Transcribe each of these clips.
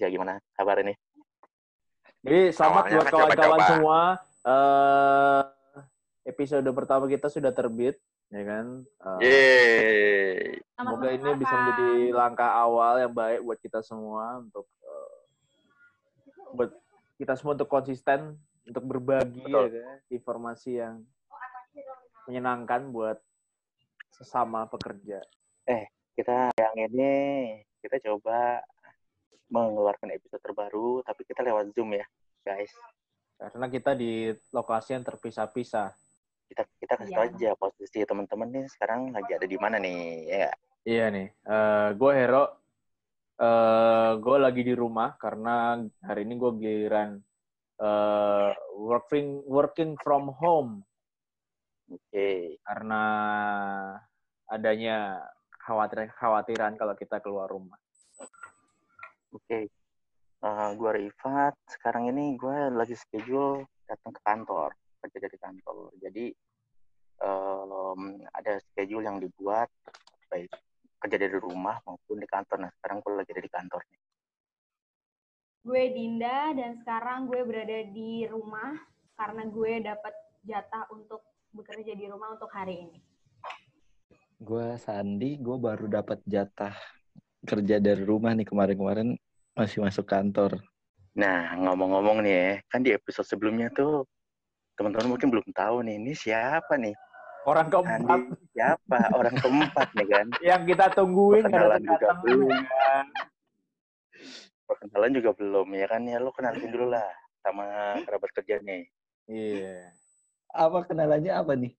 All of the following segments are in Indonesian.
kerja gimana kabar ini? Jadi selamat Awalnya buat kawan-kawan semua. Eh episode pertama kita sudah terbit, ya kan? Eh, Yeay. semoga ini bisa menjadi langkah awal yang baik buat kita semua untuk eh, buat kita semua untuk konsisten untuk berbagi ya kan? informasi yang menyenangkan buat sesama pekerja. Kita yang ini kita coba mengeluarkan episode terbaru tapi kita lewat Zoom ya, guys. Karena kita di lokasi yang terpisah-pisah. Kita kita kasih tahu Iya. aja posisi teman-teman nih sekarang lagi ada di mana nih, ya nggak? Iya nih, gue Hero, eh gue lagi di rumah karena hari ini gue giliran eh, working working from home Oke. karena adanya khawatir khawatiran kalau kita keluar rumah. Oke. Eh, gua Rifat, sekarang ini gue lagi schedule datang ke kantor, kerja dari kantor. Jadi em, ada schedule yang dibuat baik kerja dari rumah maupun di kantor. Nah, sekarang gue lagi ada di kantor nih. Gue Dinda dan sekarang gue berada di rumah karena gue dapat jatah untuk bekerja di rumah untuk hari ini. Gue Sandi, gue baru dapat jatah kerja dari rumah nih kemarin-kemarin masih masuk kantor. Nah, ngomong-ngomong nih ya, kan di episode sebelumnya tuh teman-teman mungkin belum tahu nih, ini siapa nih? Orang keempat Andi siapa? Orang keempat nih kan? yang kita tungguin Perkenalan juga belum. ya kan? Perkenalan juga belum ya kan? Ya lo kenalin dulu lah sama kerabat kerja nih. Iya. Apa kenalannya apa nih?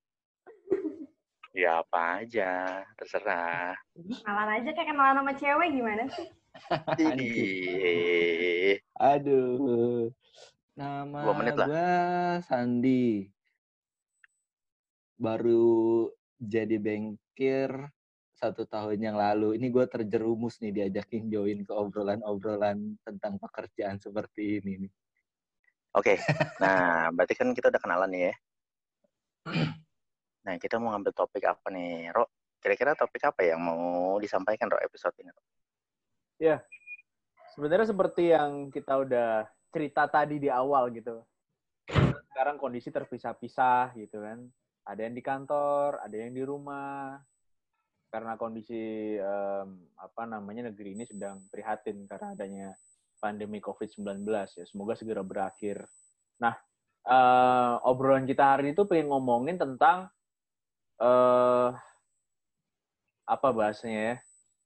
Ya apa aja, terserah. Kenalan aja kayak kenalan sama cewek gimana sih? Ih, Aduh. Nama Dua menit lah. gue Sandi. Baru jadi bengkir satu tahun yang lalu. Ini gue terjerumus nih diajakin join ke obrolan-obrolan tentang pekerjaan seperti ini nih. Oke, nah berarti kan kita udah kenalan nih ya. Nah kita mau ngambil topik apa nih, Ro? Kira-kira topik apa yang mau disampaikan, Ro, episode ini? Ro? Sebenarnya seperti yang kita udah cerita tadi di awal gitu. Sekarang kondisi terpisah-pisah gitu kan. Ada yang di kantor, ada yang di rumah. Karena kondisi em, apa namanya negeri ini sedang prihatin karena adanya pandemi COVID-19 ya. Semoga segera berakhir. Nah, eh, obrolan kita hari ini tuh pengen ngomongin tentang eh apa bahasanya ya?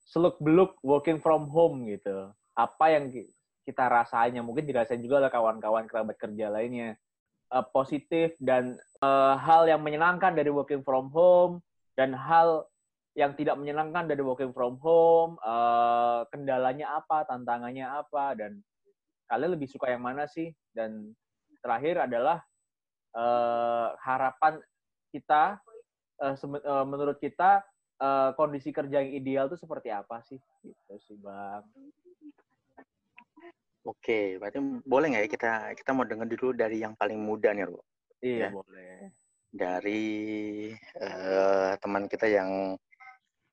Seluk-beluk working from home gitu. Apa yang ki- kita rasanya mungkin dirasain juga oleh kawan-kawan kerabat kerja lainnya. Eh, positif dan eh, hal yang menyenangkan dari working from home dan hal yang tidak menyenangkan dari working from home eh, kendalanya apa tantangannya apa dan kalian lebih suka yang mana sih? Dan terakhir adalah eh, harapan kita sem- eh, menurut kita eh, kondisi kerja yang ideal itu seperti apa sih gitu sih bang Oke, berarti boleh nggak ya kita kita mau dengar dulu dari yang paling muda nih, Ro? Iya, Ya. boleh. Dari eh, teman kita yang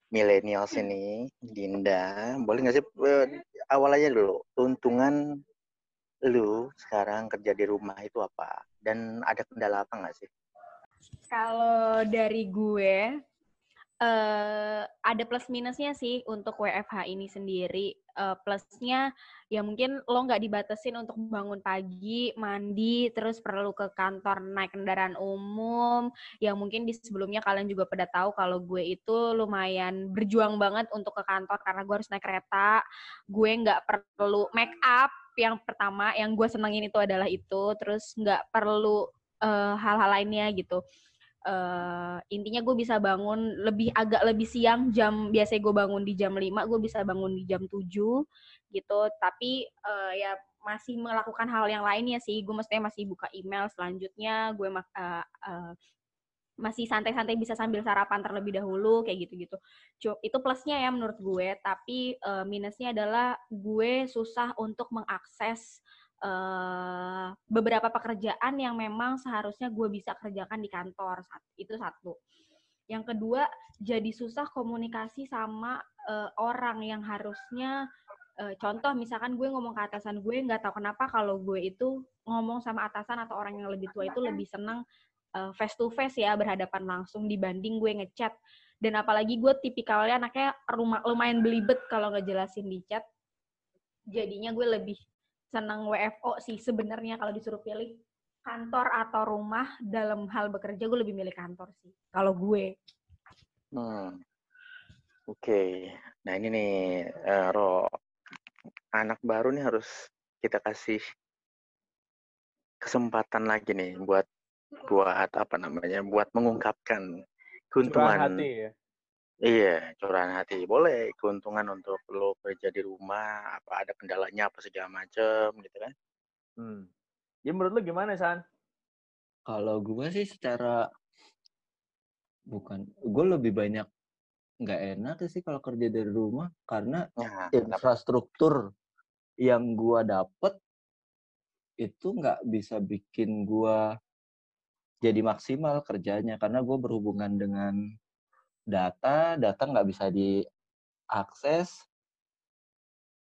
millennials ini, Dinda. Boleh nggak sih eh, awal aja dulu, keuntungan lu sekarang kerja di rumah itu apa? Dan ada kendala apa nggak sih? Kalau dari gue, eh ada plus minusnya sih untuk WFH ini sendiri. Eh, plusnya ya mungkin lo nggak dibatesin untuk bangun pagi, mandi, terus perlu ke kantor naik kendaraan umum. Yang mungkin di sebelumnya kalian juga pada tahu kalau gue itu lumayan berjuang banget untuk ke kantor karena gue harus naik kereta. Gue nggak perlu make up. Yang pertama yang gue senengin itu adalah itu. Terus nggak perlu eh, hal-hal lainnya gitu. Eh intinya gue bisa bangun lebih agak lebih siang jam biasanya gue bangun di jam 5 gue bisa bangun di jam 7 gitu. Tapi eh, ya masih melakukan hal yang lainnya sih. Gue mestinya masih buka email selanjutnya gue eh, eh, masih santai-santai bisa sambil sarapan terlebih dahulu kayak gitu-gitu. Itu plusnya ya menurut gue. Tapi eh, minusnya adalah gue susah untuk mengakses eh, beberapa pekerjaan yang memang seharusnya gue bisa kerjakan di kantor itu satu. Yang kedua, jadi susah komunikasi sama uh, orang yang harusnya uh, contoh misalkan gue ngomong ke atasan gue nggak tahu kenapa kalau gue itu ngomong sama atasan atau orang yang lebih tua itu lebih senang uh, face to face ya berhadapan langsung dibanding gue ngechat. Dan apalagi gue tipikalnya anaknya rumah lumayan belibet kalau ngejelasin di chat. Jadinya gue lebih senang WFO sih sebenarnya kalau disuruh pilih kantor atau rumah dalam hal bekerja gue lebih milih kantor sih kalau gue hmm. oke okay. nah ini nih uh, Ro anak baru nih harus kita kasih kesempatan lagi nih buat buat apa namanya buat mengungkapkan keuntungan hati ya iya curahan hati boleh keuntungan untuk lo kerja di rumah apa ada kendalanya apa segala macem gitu kan hmm. Ya menurut lu gimana, San? Kalau gue sih secara bukan, gue lebih banyak nggak enak sih kalau kerja dari rumah karena ya, infrastruktur yang gue dapet itu nggak bisa bikin gue jadi maksimal kerjanya karena gue berhubungan dengan data, data nggak bisa diakses,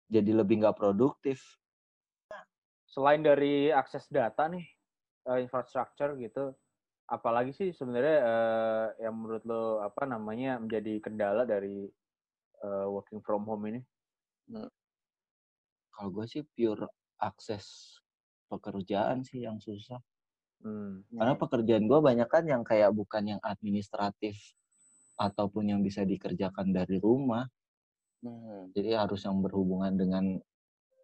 jadi lebih nggak produktif selain dari akses data nih uh, infrastructure gitu apalagi sih sebenarnya uh, yang menurut lo apa namanya menjadi kendala dari uh, working from home ini hmm. kalau gue sih pure akses pekerjaan sih yang susah hmm. karena pekerjaan gue banyak kan yang kayak bukan yang administratif ataupun yang bisa dikerjakan dari rumah. Hmm. jadi harus yang berhubungan dengan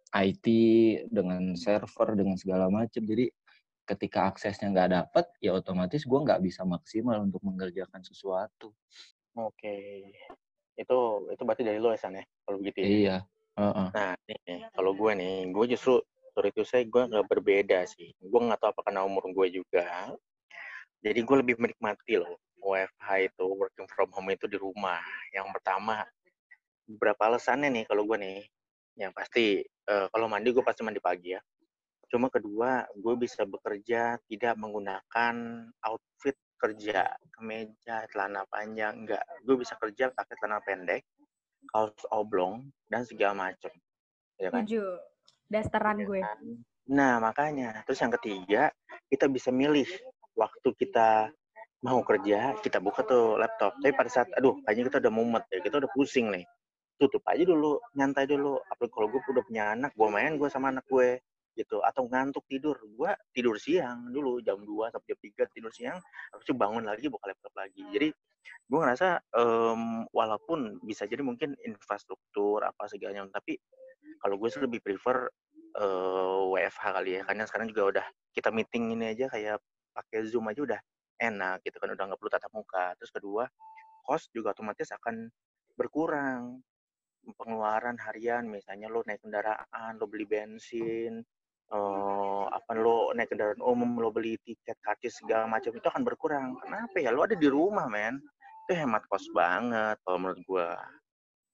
IT dengan server dengan segala macam jadi ketika aksesnya nggak dapat ya otomatis gue nggak bisa maksimal untuk mengerjakan sesuatu. Oke. Itu itu berarti dari lo ya San ya? Kalau begitu ya? Iya. Uh-uh. nah nih kalau gue nih gue justru sorry itu saya gue nggak berbeda sih. Gue nggak tahu apa karena umur gue juga. Jadi gue lebih menikmati loh WFH itu working from home itu di rumah yang pertama beberapa alasannya nih kalau gue nih yang pasti uh, kalau mandi gue pasti mandi pagi ya. Cuma kedua, gue bisa bekerja tidak menggunakan outfit kerja, kemeja, celana panjang, enggak. Gue bisa kerja pakai celana pendek, kaos oblong, dan segala macam. Ya kan? Tujuh. Dasteran ya gue. Kan? Nah, makanya. Terus yang ketiga, kita bisa milih waktu kita mau kerja, kita buka tuh laptop. Tapi pada saat, aduh, kayaknya kita udah mumet ya, kita udah pusing nih. Tutup aja dulu nyantai dulu. Apalagi kalau gue udah punya anak gue main gue sama anak gue gitu. Atau ngantuk tidur gue tidur siang dulu jam 2 sampai jam 3 tidur siang habis itu bangun lagi buka laptop lagi. Jadi gue ngerasa um, walaupun bisa jadi mungkin infrastruktur apa segalanya tapi kalau gue sih lebih prefer uh, eh, WFH kali ya. Karena sekarang juga udah kita meeting ini aja kayak pakai zoom aja udah enak gitu kan udah nggak perlu tatap muka. Terus kedua cost juga otomatis akan berkurang. Pengeluaran harian misalnya lo naik kendaraan lo beli bensin uh, apa lo naik kendaraan umum lo beli tiket karcis segala macam itu akan berkurang. Kenapa ya? Lo ada di rumah men. Itu hemat kos banget kalau menurut gue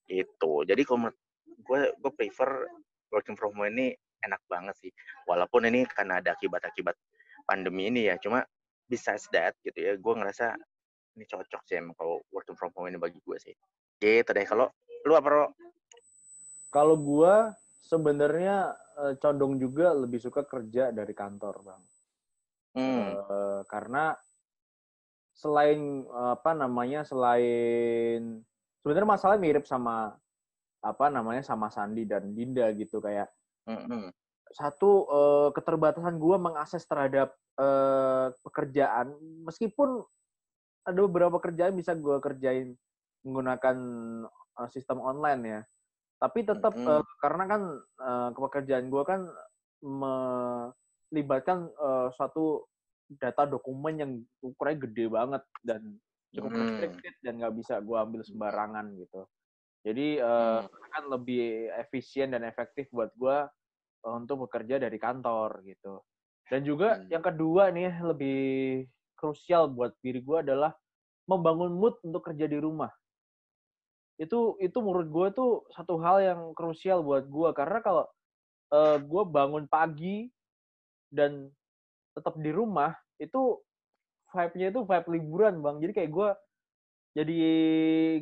itu jadi kalau menurut gue gue prefer working from home ini enak banget sih. Walaupun ini karena ada akibat-akibat pandemi ini ya. Cuma besides that gitu ya gue ngerasa ini cocok sih emang kalau working from home ini bagi gue sih gitu deh kalau Lu apa, Ro? Kalau gua sebenarnya uh, condong juga lebih suka kerja dari kantor, Bang. Hmm. Uh, karena selain apa namanya selain sebenarnya masalah mirip sama apa namanya sama Sandi dan Dinda gitu kayak mm-hmm. Satu uh, keterbatasan gue mengakses terhadap uh, pekerjaan meskipun ada beberapa kerjaan bisa gue kerjain menggunakan uh, sistem online ya. Tapi tetap mm -hmm. uh, karena kan uh, pekerjaan gue kan melibatkan uh, suatu data dokumen yang ukurannya gede banget dan cukup mm. restricted dan nggak bisa gue ambil sembarangan gitu. Jadi uh, mm. kan lebih efisien dan efektif buat gue untuk bekerja dari kantor gitu. Dan juga mm. yang kedua nih lebih krusial buat diri gue adalah membangun mood untuk kerja di rumah itu itu menurut gue tuh satu hal yang krusial buat gue karena kalau uh, gue bangun pagi dan tetap di rumah itu vibe-nya itu vibe liburan bang jadi kayak gue jadi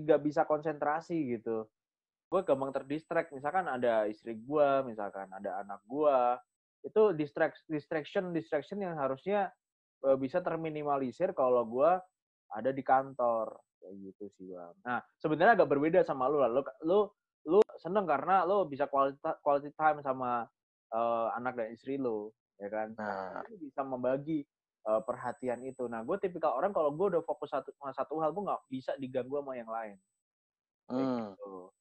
nggak bisa konsentrasi gitu gue gampang terdistract. Misalkan ada istri gue misalkan ada anak gue itu distract distraction distraction yang harusnya uh, bisa terminimalisir kalau gue ada di kantor. Kayak gitu sih bang. Nah sebenarnya agak berbeda sama lu lah. Lu lu lu seneng karena lu bisa quality quality time sama uh, anak dan istri lu ya kan? Nah. lu bisa membagi uh, perhatian itu. Nah gue tipikal orang kalau gue udah fokus satu sama satu hal gue nggak bisa diganggu sama yang lain. Kayak hmm. gitu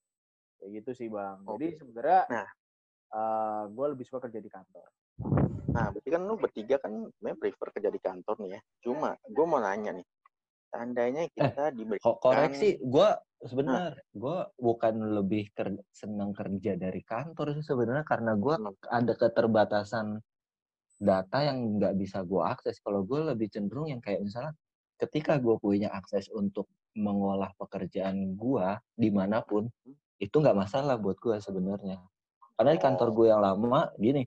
kayak gitu sih bang okay. jadi sebenarnya nah. uh, gue lebih suka kerja di kantor nah berarti kan lu bertiga kan memang prefer kerja di kantor nih ya cuma gue mau nanya nih seandainya eh, kita eh, diberikan koreksi gue sebenarnya nah. gue bukan lebih ker senang kerja dari kantor sih sebenarnya karena gue hmm. ada keterbatasan data yang nggak bisa gue akses kalau gue lebih cenderung yang kayak misalnya ketika gue punya akses untuk mengolah pekerjaan gue di mana pun hmm itu nggak masalah buat gue sebenarnya. Karena di kantor gue yang lama gini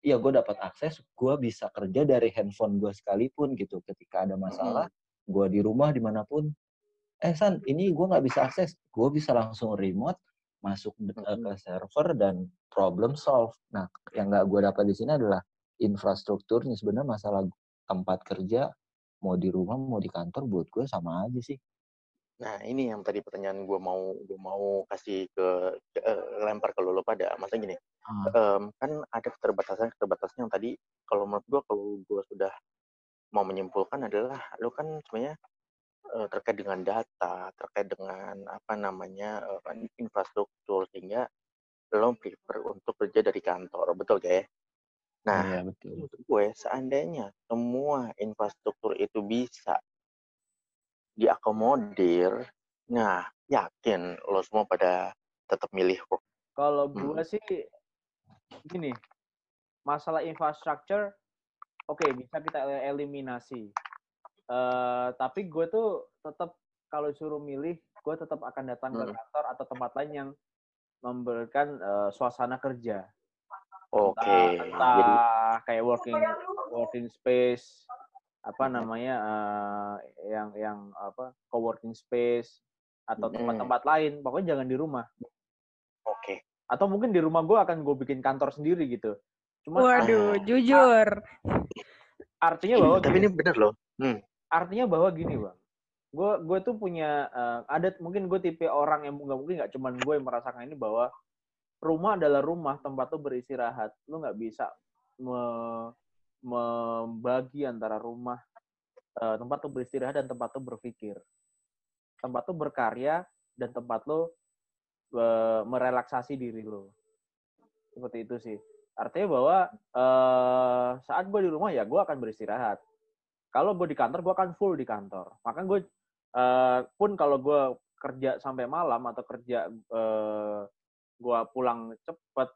ya gue dapat akses gue bisa kerja dari handphone gue sekalipun gitu. Ketika ada masalah gue di rumah di mana pun. Eh san ini gue nggak bisa akses. Gue bisa langsung remote masuk ke server dan problem solve. Nah yang nggak gue dapat di sini adalah infrastrukturnya. Sebenarnya masalah tempat kerja mau di rumah mau di kantor buat gue sama aja sih Nah, ini yang tadi pertanyaan gue mau gue mau kasih ke, ke uh, lempar ke lo pada. Masa gini, hmm. um, kan ada keterbatasan keterbatasan yang tadi kalau menurut gue kalau gue sudah mau menyimpulkan adalah lo kan sebenarnya uh, terkait dengan data, terkait dengan apa namanya uh, infrastruktur sehingga lo prefer untuk kerja dari kantor, betul gak ya? Nah, ya, betul. menurut gue seandainya semua infrastruktur itu bisa diakomodir, nah yakin lo semua pada tetap milih kok. Kalau hmm. gue hmm. sih gini, masalah infrastruktur, oke okay, bisa kita eliminasi. Uh, tapi gue tuh tetap kalau suruh milih, gue tetap akan datang hmm. ke kantor atau tempat lain yang memberikan uh, suasana kerja. Oke. Okay. Entah, entah Jadi... kayak working working space apa namanya uh, yang yang apa co-working space atau tempat-tempat hmm. lain pokoknya jangan di rumah. Oke. Okay. atau mungkin di rumah gue akan gue bikin kantor sendiri gitu. Cuma waduh uh, jujur. Artinya bahwa tapi gini, ini benar loh. Hmm. artinya bahwa gini bang. Gue gue tuh punya uh, ada mungkin gue tipe orang yang nggak mungkin nggak cuman gue yang merasakan ini bahwa rumah adalah rumah tempat tuh beristirahat. Lu nggak bisa me membagi antara rumah uh, tempat tuh beristirahat dan tempat tuh berpikir. Tempat tuh berkarya dan tempat lo uh, merelaksasi diri lo. Seperti itu sih. Artinya bahwa uh, saat gue di rumah ya gue akan beristirahat. Kalau gue di kantor gue akan full di kantor. Maka gue pun kalau gue kerja sampai malam atau kerja gue pulang cepet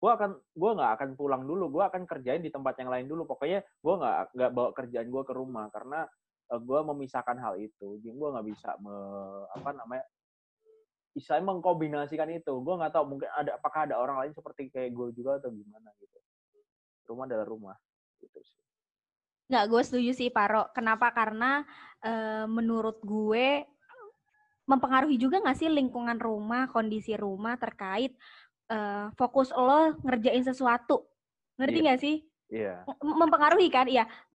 gue akan gue nggak akan pulang dulu gue akan kerjain di tempat yang lain dulu. Pokoknya gue nggak nggak bawa kerjaan gue ke rumah karena uh, eh, gue memisahkan hal itu. Jadi gue nggak bisa me, apa namanya bisa mengkombinasikan itu. Gue nggak tahu mungkin ada apakah ada orang lain seperti kayak gue juga atau gimana gitu. Rumah adalah rumah gitu sih. Nggak gue setuju sih Paro kenapa? Karena e, menurut gue mempengaruhi juga nggak sih lingkungan rumah kondisi rumah terkait uh, fokus lo ngerjain sesuatu. Ngerti iya. nggak yeah. sih? Iya. Yeah. Mempengaruhi kan? Iya.